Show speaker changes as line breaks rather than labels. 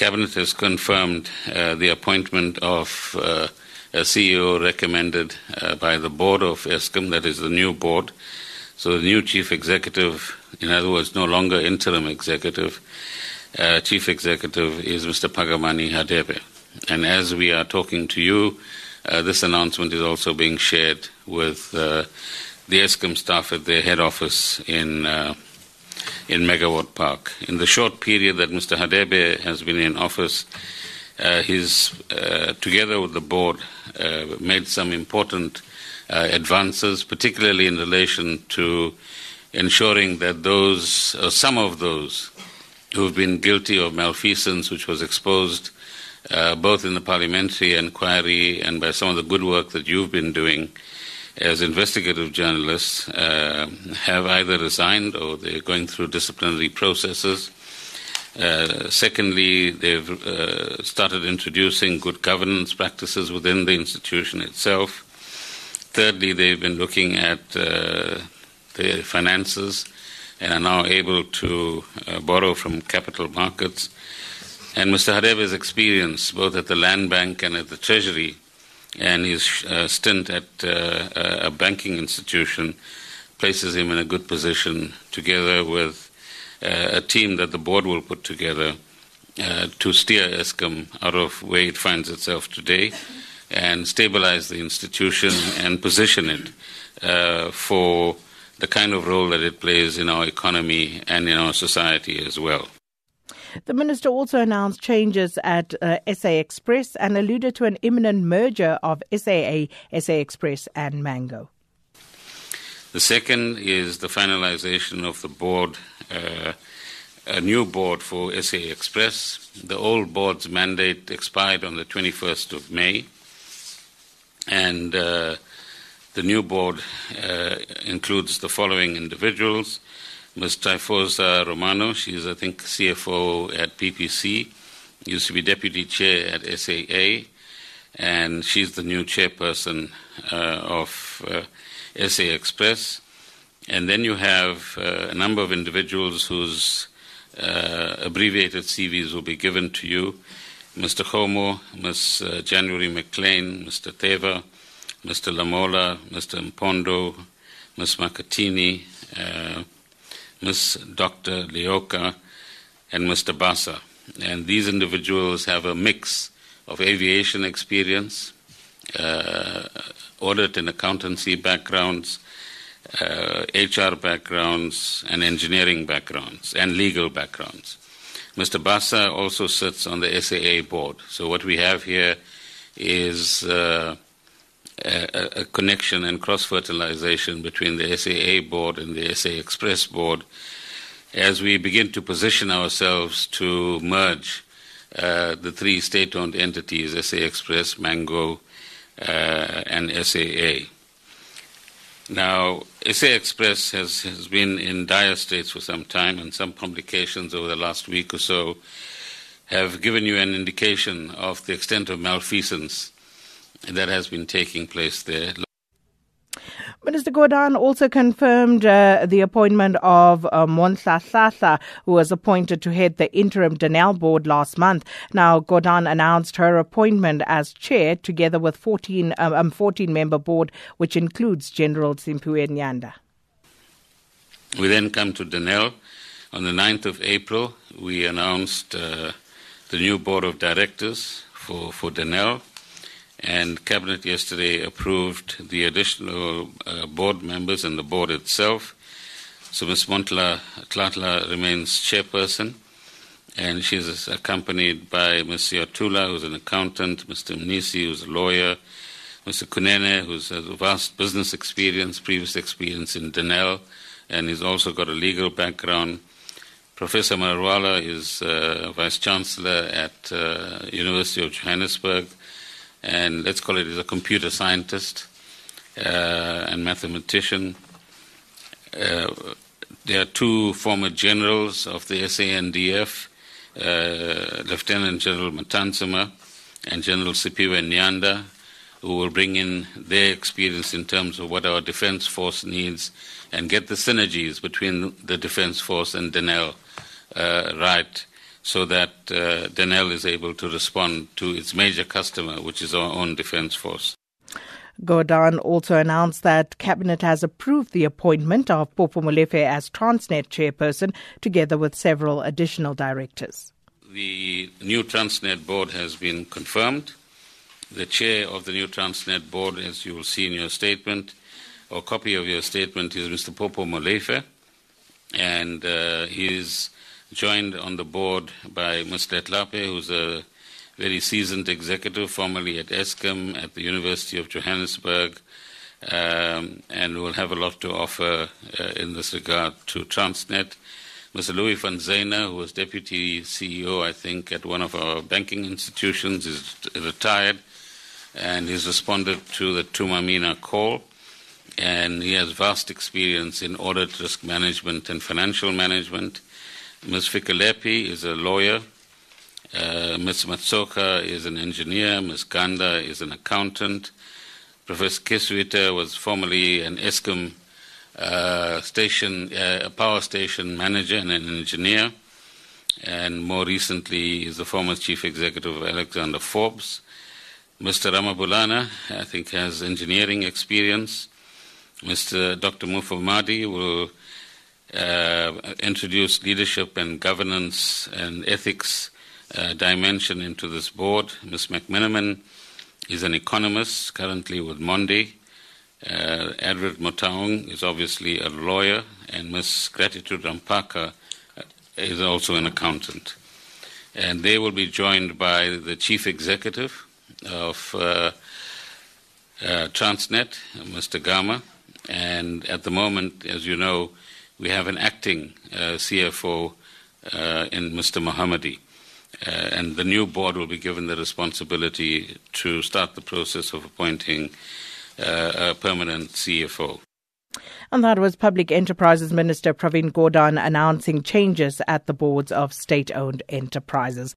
Cabinet has confirmed uh, the appointment of uh, a CEO recommended uh, by the board of Eskom, that is the new board. So the new chief executive, in other words, no longer interim executive, uh, chief executive is Mr. Phakamani Hadebe. And as we are talking to you, uh, this announcement is also being shared with uh, the Eskom staff at their head office in in Megawatt Park. In the short period that Mr. Hadebe has been in office, uh, he's, uh, together with the board, uh, made some important uh, advances, particularly in relation to ensuring that those, or some of those, who have been guilty of malfeasance, which was exposed uh, both in the parliamentary inquiry and by some of the good work that you've been doing as investigative journalists, uh, have either resigned or they're going through disciplinary processes. Uh, secondly, they've uh, started introducing good governance practices within the institution itself. Thirdly, they've been looking at uh, their finances and are now able to uh, borrow from capital markets. And Mr. Hadebe's experience, both at the Land Bank and at the Treasury, and his uh, stint at uh, a banking institution places him in a good position, together with uh, a team that the board will put together uh, to steer Eskom out of where it finds itself today and stabilize the institution and position it uh, for the kind of role that it plays in our economy and in our society as well.
The minister also announced changes at uh, SA Express and alluded to an imminent merger of SAA, SA Express, and Mango.
The second is the finalization of the board, uh, a new board for SA Express. The old board's mandate expired on the 21st of May, and uh, the new board uh, includes the following individuals Ms. Tryphosa Ramano, she's, I think, CFO at PPC, used to be deputy chair at SAA, and she's the new chairperson uh, of uh, SA Express. And then you have uh, a number of individuals whose uh, abbreviated CVs will be given to you. Mr. Homo, Ms. Uh, January McLean, Mr. Teva, Mr. Lamola, Mr. Mpondo, Ms. Makatini, uh, Ms. Dr. Leoka, and Mr. Basa. And these individuals have a mix of aviation experience, uh, audit and accountancy backgrounds, uh, HR backgrounds, and engineering backgrounds, and legal backgrounds. Mr. Basa also sits on the SAA board. So, what we have here is uh, a, a, connection and cross fertilization between the SAA board and the SA Express board as we begin to position ourselves to merge uh, the three state owned entities SA Express, Mango, uh, and SAA. Now, SA Express has, has been in dire straits for some time, and some publications over the last week or so have given you an indication of the extent of malfeasance that has been taking place there.
Minister Gordhan also confirmed uh, the appointment of uh, Monhla Hlahla, who was appointed to head the interim Denel board last month. Now, Gordhan announced her appointment as chair, together with 14 um, um 14 member board, which includes General Simphiwe Nyanda.
We then come to Denel. On the 9th of April, we announced uh, the new board of directors for, for Denel and Cabinet yesterday approved the additional uh, board members and the board itself. So Ms. Monhla Hlahla remains chairperson, and she is accompanied by Ms. Yatula, who's an accountant, Mr. Mnisi, who's a lawyer, Mr. Kunene, who has vast business experience, previous experience in Denel, and he's also got a legal background. Professor Marwala is uh, Vice Chancellor at uh, University of Johannesburg and let's call it as a computer scientist uh, and mathematician. Uh, there are two former generals of the SANDF, uh, Lieutenant General Matanzima and General Simphiwe Nyanda, who will bring in their experience in terms of what our defense force needs and get the synergies between the defense force and Denel uh, right so that uh, Denel is able to respond to its major customer, which is our own defense force.
Gordhan also announced that Cabinet has approved the appointment of Popo Molefe as Transnet chairperson, together with several additional directors.
The new Transnet board has been confirmed. The chair of the new Transnet board, as you will see in your statement, or copy of your statement, is Mr. Popo Molefe, and uh, he is joined on the board by Mr. Letlape, who's a very seasoned executive, formerly at Eskom at the University of Johannesburg, um, and will have a lot to offer uh, in this regard to Transnet. Mr. Louis von Zeuner, who was deputy CEO, I think, at one of our banking institutions, is retired, and he's responded to the Thuma Mina call. And he has vast experience in audit, risk management, and financial management. Ms. Fikelepi is a lawyer uh, Ms. Matsoka is an engineer. Ms. Ganda is an accountant. Professor Kieswetter was formerly an Eskom uh, station, uh, power station manager and an engineer. And more recently is the former chief executive of Alexander Forbes. Mr. Ramabulana, I think, has engineering experience. Mr. Dr. Mufamadi will uh, introduce leadership and governance and ethics uh, dimension into this board. Ms. McMenamin is an economist currently with Mondi. Uh, Edward Motaung is obviously a lawyer, and Ms. Gratitude Rampaka is also an accountant. And they will be joined by the chief executive of uh, uh Transnet, Mr. Gama. And at the moment, as you know, we have an acting uh, CFO in Mr. Mahomedy. Uh, and the new board will be given the responsibility to start the process of appointing uh, a permanent CFO.
And that was Public Enterprises Minister Pravin Gordhan announcing changes at the boards of state owned enterprises.